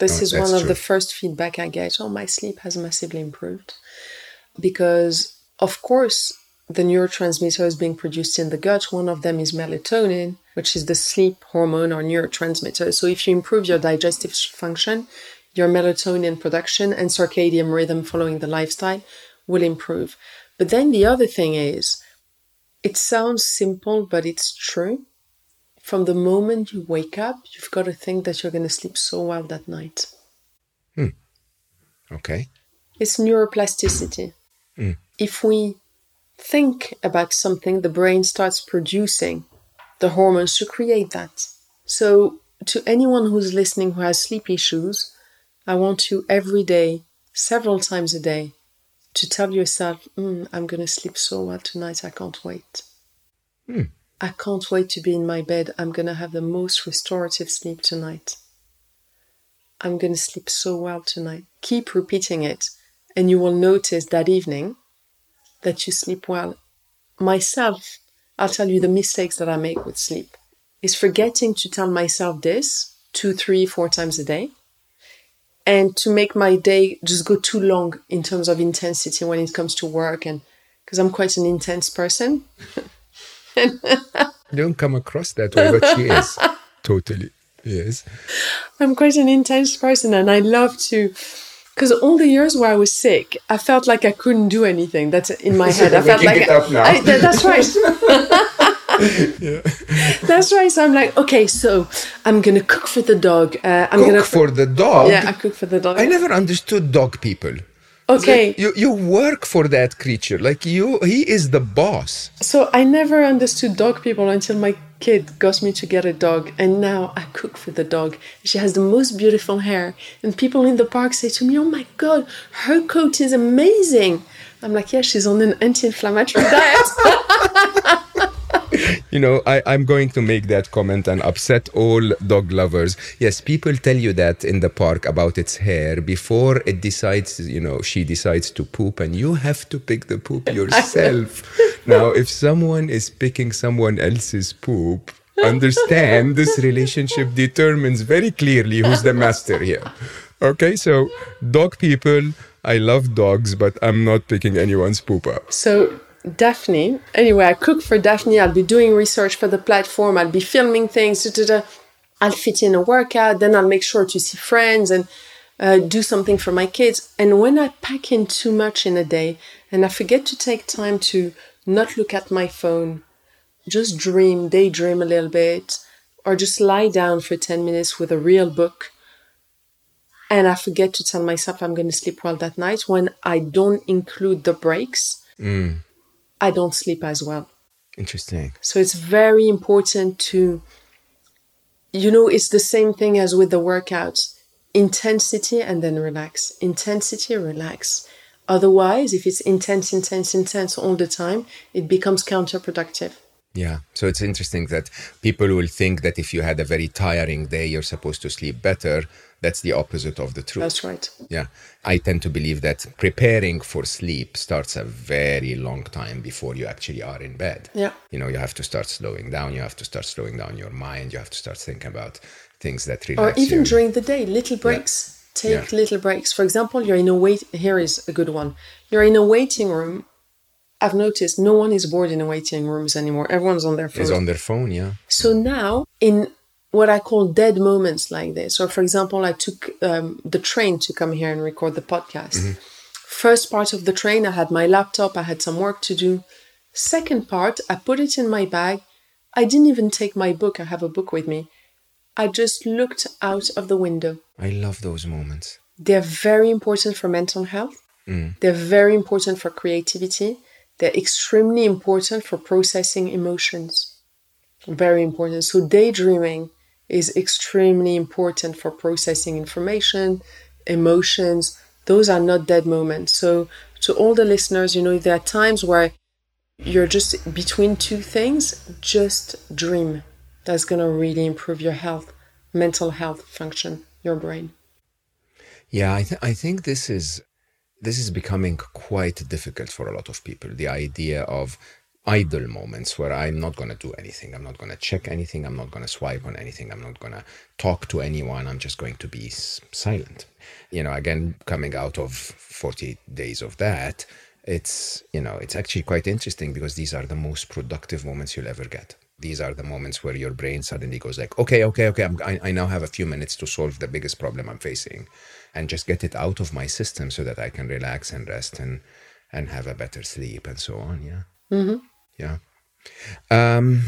This Oh, is one of true. the first feedback I get. Oh, my sleep has massively improved. Because, of course, the neurotransmitter is being produced in the gut. One of them is melatonin, which is the sleep hormone or neurotransmitter. So, if you improve your digestive function, your melatonin production and circadian rhythm following the lifestyle will improve. But then the other thing is, it sounds simple, but it's true. From the moment you wake up, you've got to think that you're going to sleep so well that night. Okay. It's neuroplasticity. Mm. If we think about something, the brain starts producing the hormones to create that. So, to anyone who's listening who has sleep issues, I want you every day, several times a day, to tell yourself, mm, I'm going to sleep so well tonight, I can't wait. Hmm. I can't wait to be in my bed. I'm going to have the most restorative sleep tonight. I'm going to sleep so well tonight. Keep repeating it, and you will notice that evening that you sleep well. Myself, I'll tell you the mistakes that I make with sleep is forgetting to tell myself this two, three, four times a day, and to make my day just go too long in terms of intensity when it comes to work, and because I'm quite an intense person. (laughs) You don't come across that way, but she is. (laughs) totally. Yes. I'm quite an intense person and I love to because all the years where I was sick, I felt like I couldn't do anything. That's in my (laughs) head. I felt like get up now. I- that- that's right. (laughs) That's right. So I'm like, okay, so I'm gonna cook for the dog. Uh, I'm Cook gonna for the dog. yeah, I cook for the dog. I never understood dog people. okay, You you work for that creature. Like you he is the boss. so I never understood dog people until my kid got me to get a dog, and now I cook for the dog. She has the most beautiful hair, and people in the park say to me, "Oh my god, her coat is amazing." I'm like, yeah, she's on an anti-inflammatory (laughs) diet. (laughs) You know, I, I'm going to make that comment and upset all dog lovers. Yes, people tell you that in the park about its hair before it decides, you know, she decides to poop, and you have to pick the poop (laughs) yourself. now, if someone is picking someone else's poop, understand this relationship determines very clearly who's the master here. Okay, so dog people, I love dogs, but I'm not picking anyone's poop up. So Daphne, anyway, I cook for Daphne. I'll be doing research for the platform. I'll be filming things. Da, da, da. I'll fit in a workout. Then I'll make sure to see friends and uh, do something for my kids. And when I pack in too much in a day and I forget to take time to not look at my phone, just dream, daydream a little bit, or just lie down for 10 minutes with a real book, and I forget to tell myself I'm going to sleep well that night, when I don't include the breaks, I don't sleep as well. Interesting. So it's very important to, you know, it's the same thing as with the workouts intensity and then relax. Intensity, relax. Otherwise, if it's intense, intense, intense all the time, it becomes counterproductive. Yeah. So it's interesting that people will think that if you had a very tiring day, you're supposed to sleep better. That's the opposite of the truth. That's right. Yeah. I tend to believe that preparing for sleep starts a very long time before you actually are in bed. Yeah. You know, you have to start slowing down. You have to start slowing down your mind. You have to start thinking about things that really Or even you. during the day, little breaks. Take Yeah. little breaks. For example, you're in a wait. Here is a good one. You're in a waiting room. I've noticed no one is bored in the waiting rooms anymore. Everyone's on their phone. is on their phone. Yeah. So now, in what I call dead moments like this, or for example, I took um, the train to come here and record the podcast. First part of the train, I had my laptop, I had some work to do. Second part, I put it in my bag. I didn't even take my book, I have a book with me. I just looked out of the window. I love those moments. They're very important for mental health. They're very important for creativity. They're extremely important for processing emotions. Very important. So, daydreaming is extremely important for processing information, emotions. Those are not dead moments. So, to all the listeners, you know, there are times where you're just between two things, just dream. That's going to really improve your health, mental health function, your brain. Yeah, I, th- I think this is this is becoming quite difficult for a lot of people. The idea of idle moments where I'm not going to do anything, I'm not going to check anything, I'm not going to swipe on anything, I'm not going to talk to anyone, I'm just going to be silent. You know, again, coming out of 40 days of that, it's you know it's actually quite interesting because these are the most productive moments you'll ever get these are the moments where your brain suddenly goes like okay okay okay I'm, I, I now have a few minutes to solve the biggest problem i'm facing and just get it out of my system so that i can relax and rest and and have a better sleep and so on yeah? Mm-hmm. yeah. Um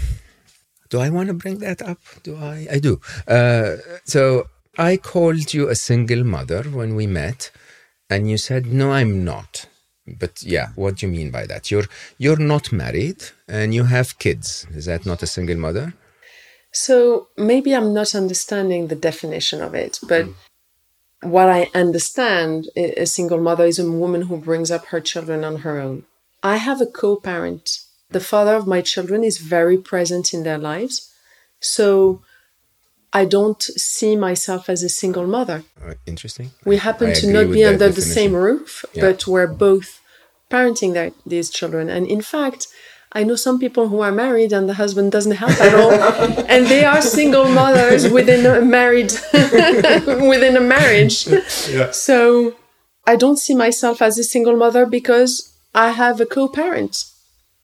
do i want to bring that up? Do i? I do. Uh so i called you a single mother when we met and you said no i'm not. But yeah what do you mean by that? You're you're not married and you have kids. Is that not a single mother? So maybe I'm not understanding the definition of it, but what I understand, a single mother is a woman who brings up her children on her own. I have a co parent. The father of my children is very present in their lives. So I don't see myself as a single mother. uh, interesting We happen I to not be under the same roof, Yeah. but we're both parenting their, these children. And in fact, I know some people who are married and the husband doesn't help at all, (laughs) and they are single mothers within a married (laughs) within a marriage. Yeah. So I don't see myself as a single mother because I have a co-parent.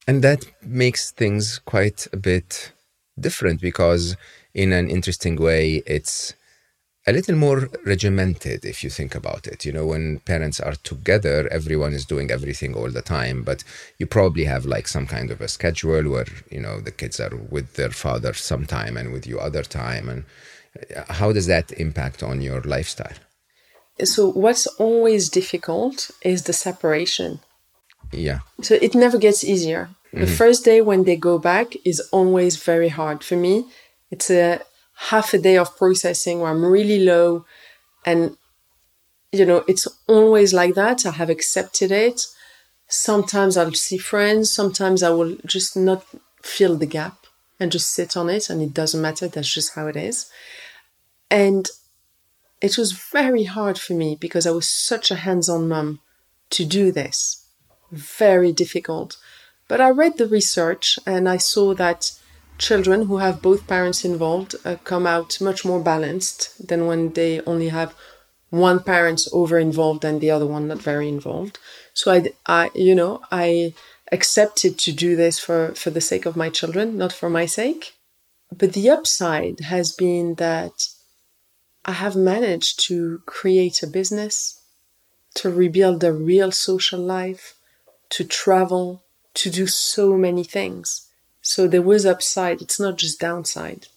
And that makes things quite a bit different because, in an interesting way, it's a little more regimented if you think about it. You know, when parents are together, everyone is doing everything all the time, but you probably have like some kind of a schedule where, you know, the kids are with their father sometime and with you other time. And uh, how does that impact on your lifestyle? So what's always difficult is the separation. Yeah. So it never gets easier. The first day when they go back is always very hard. For me, it's a half a day of processing where I'm really low and you know, it's always like that. I have accepted it. Sometimes I'll see friends, sometimes I will just not fill the gap and just sit on it and it doesn't matter. That's just how it is. And it was very hard for me because I was such a hands-on mum to do this. Very difficult. But I read the research and I saw that children who have both parents involved uh, come out much more balanced than when they only have one parent over involved and the other one not very involved. So I, I you know, I accepted to do this for, for the sake of my children, not for my sake. But the upside has been that I have managed to create a business, to rebuild a real social life, to travel, to do so many things. So there was upside, it's not just downside.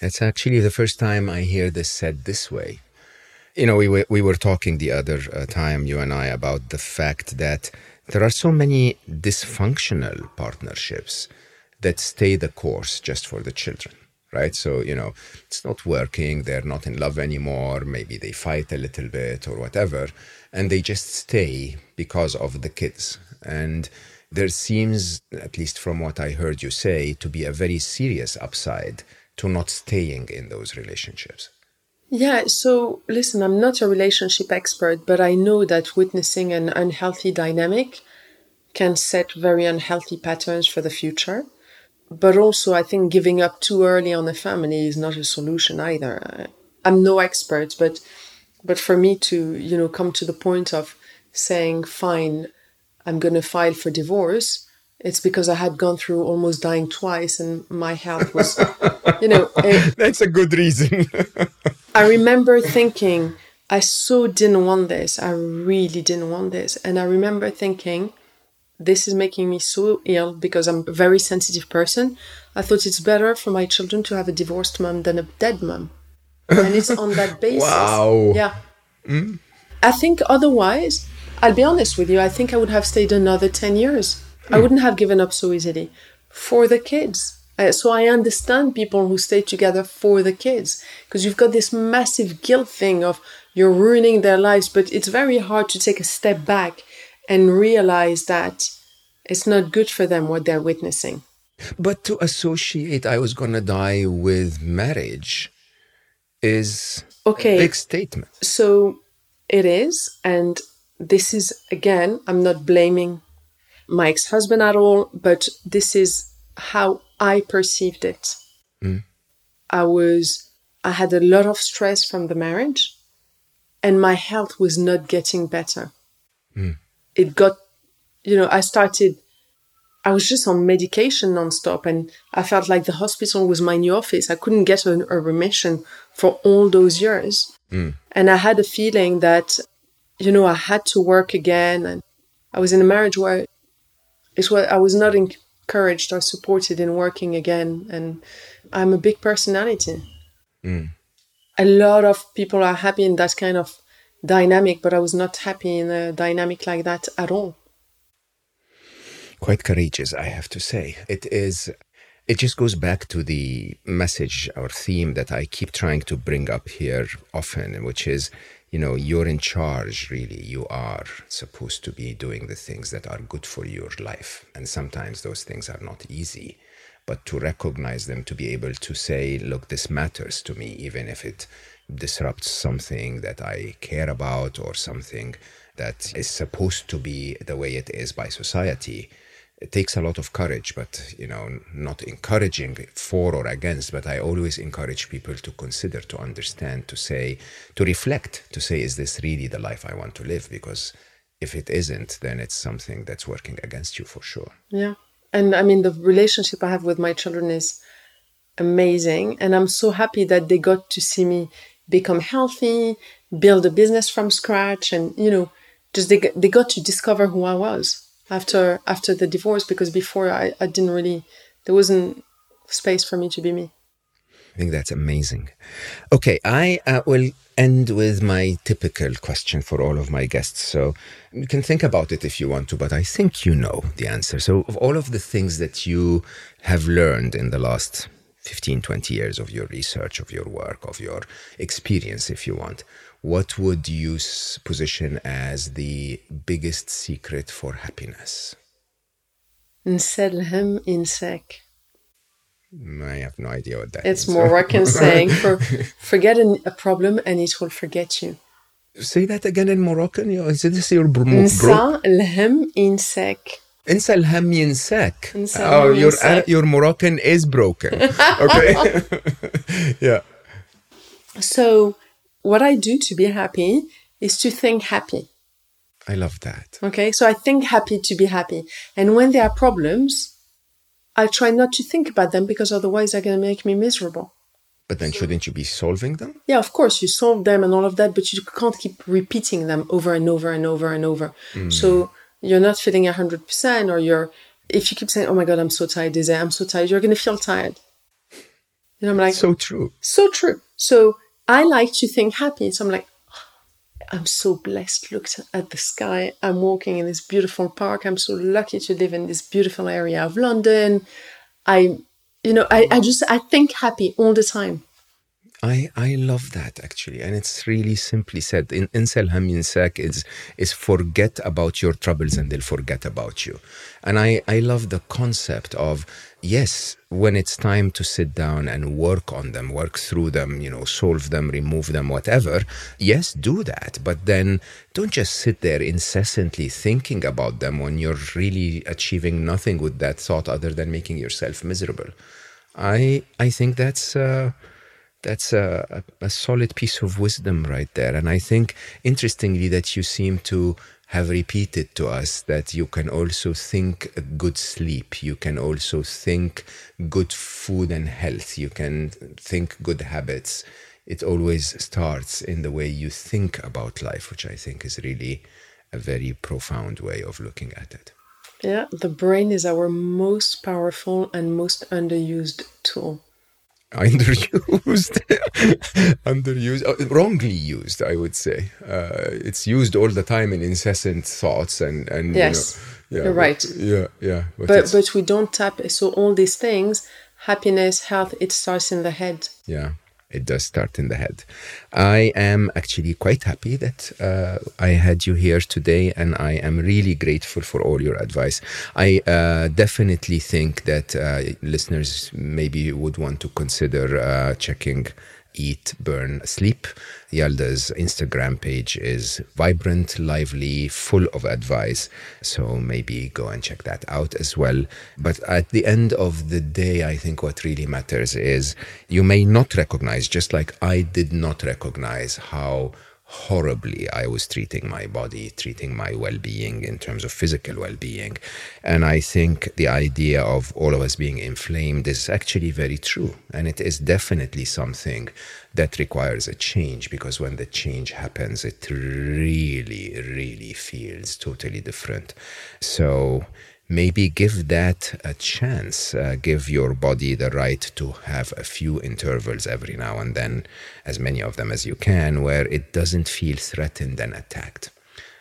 It's actually the first time I hear this said this way. You know, we were, we were talking the other uh, time, you and I, about the fact that there are so many dysfunctional partnerships that stay the course just for the children, right? So, you know, it's not working, they're not in love anymore, maybe they fight a little bit or whatever, and they just stay because of the kids. And there seems, at least from what I heard you say, to be a very serious upside to not staying in those relationships. Yeah, so listen, I'm not a relationship expert, but I know that witnessing an unhealthy dynamic can set very unhealthy patterns for the future. But also, I think giving up too early on a family is not a solution either. I'm no expert, but but for me to you know come to the point of saying, "Fine, I'm going to file for divorce," it's because I had gone through almost dying twice, and my health was, (laughs) you know. A, That's a good reason. (laughs) I remember thinking, I so didn't want this. I really didn't want this, and I remember thinking this is making me so ill because I'm a very sensitive person. I thought it's better for my children to have a divorced mom than a dead mom. And it's on that (laughs) basis. wow. Yeah. Mm. I think otherwise, I'll be honest with you, I think I would have stayed another 10 years. I wouldn't have given up so easily for the kids. Uh, so I understand people who stay together for the kids because you've got this massive guilt thing of you're ruining their lives, but it's very hard to take a step back and realize that it's not good for them what they're witnessing. But to associate I was going to die with marriage is okay. a big statement. So it is. And this is, again, I'm not blaming my ex husband at all, but this is how I perceived it. Mm. I was, I had a lot of stress from the marriage, and my health was not getting better. Mm it got, you know, I started, I was just on medication nonstop and I felt like the hospital was my new office. I couldn't get a, a remission for all those years. Mm. And I had a feeling that, you know, I had to work again. And I was in a marriage where it was, I was not encouraged or supported in working again. And I'm a big personality. Mm. A lot of people are happy in that kind of dynamic, but I was not happy in a dynamic like that at all. Quite courageous, I have to say. It is. It just goes back to the message or theme that I keep trying to bring up here often, which is, you know, you're in charge, really. You are supposed to be doing the things that are good for your life. And sometimes those things are not easy. But to recognize them, to be able to say, look, this matters to me, even if it disrupts something that I care about or something that is supposed to be the way it is by society. It takes a lot of courage, but you know, not encouraging for or against, but I always encourage people to consider, to understand, to say, to reflect, to say, is this really the life I want to live? Because if it isn't, then it's something that's working against you for sure. Yeah. And I mean, the relationship I have with my children is amazing. And I'm so happy that they got to see me become healthy, build a business from scratch, and you know, just they they got to discover who I was after after the divorce because before I, I didn't really there wasn't space for me to be me. I think that's amazing. Okay, I uh, will end with my typical question for all of my guests. So you can think about it if you want to, but I think you know the answer. So, of all of the things that you have learned in the last 15, 20 years of your research, of your work, of your experience, if you want, what would you position as the biggest secret for happiness? Nselhem insek. I have no idea what that it's is. Moroccan saying (laughs) for forget a problem and it will forget you. Say that again in Moroccan. Is this your bro? Nsa insek. انسى الهم ينساك. Oh, your uh, your Moroccan is broken. (laughs) Okay. yeah. (laughs) So, what I do to be happy is to think happy. I love that. Okay, so I think happy to be happy, and when there are problems, I try not to think about them because otherwise they're going to make me miserable. But then, shouldn't you be solving them? Yeah, of course, you solve them and all of that, but you can't keep repeating them over and over and over and over. Mm. So you're not feeling 100% or you're if you keep saying oh my god i'm so tired i'm so tired you're going to feel tired you know i'm like so true so true so i like to think happy so i'm like oh, i'm so blessed. Look at the sky. I'm walking in this beautiful park. I'm so lucky to live in this beautiful area of london. I you know i, I just i think happy all the time I, I love that actually, and it's really simply said. In Insel Haminsak is is forget about your troubles and they'll forget about you, and I I love the concept of yes, when it's time to sit down and work on them, work through them, you know, solve them, remove them, whatever. Yes, do that, but then don't just sit there incessantly thinking about them when you're really achieving nothing with that thought other than making yourself miserable. I I think that's. Uh, that's a, a, a, solid piece of wisdom right there. And I think, interestingly, that you seem to have repeated to us that you can also think good sleep, you can also think good food and health, you can think good habits. It always starts in the way you think about life, which I think is really a very profound way of looking at it. Yeah, the brain is our most powerful and most underused tool (laughs) underused. (laughs) Underused. Uh, wrongly used i would say. Uh, it's used all the time in incessant thoughts and and yes you know, yeah, you're right. Yeah yeah but but, but we don't tap so all these things happiness health it starts in the head. Yeah it does start in the head. I am actually quite happy that uh, I had you here today, and I am really grateful for all your advice. I uh, definitely think that uh, listeners maybe would want to consider uh, checking Eat, Burn, Sleep. Yalda's Instagram page is vibrant, lively, full of advice. So maybe go and check that out as well. But at the end of the day, I think what really matters is you may not recognize, just like I did not recognize how horribly I was treating my body, treating my well being in terms of physical well being. And I think the idea of all of us being inflamed is actually very true. And it is definitely something that requires a change because when the change happens, it really, really feels totally different. So, maybe give that a chance. Uh, give your body the right to have a few intervals every now and then, as many of them as you can, where it doesn't feel threatened and attacked.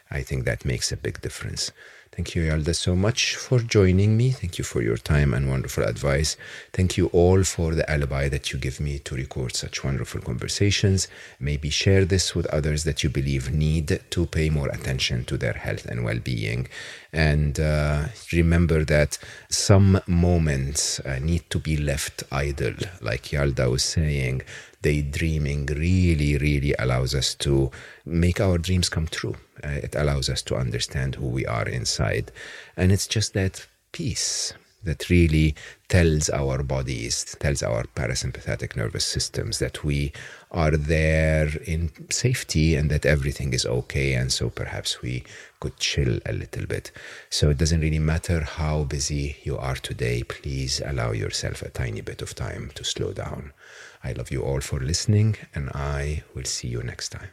I think that makes a big difference. Thank you, Yalda, so much for joining me. Thank you for your time and wonderful advice. Thank you all for the alibi that you give me to record such wonderful conversations. Maybe share this with others that you believe need to pay more attention to their health and well being. And uh, remember that some moments uh, need to be left idle, like Yalda was saying daydreaming really, really allows us to make our dreams come true. Uh, it allows us to understand who we are inside. And it's just that peace that really tells our bodies, tells our parasympathetic nervous systems that we are there in safety and that everything is okay. And so perhaps we could chill a little bit. So it doesn't really matter how busy you are today. Please allow yourself a tiny bit of time to slow down. I love you all for listening, and I will see you next time.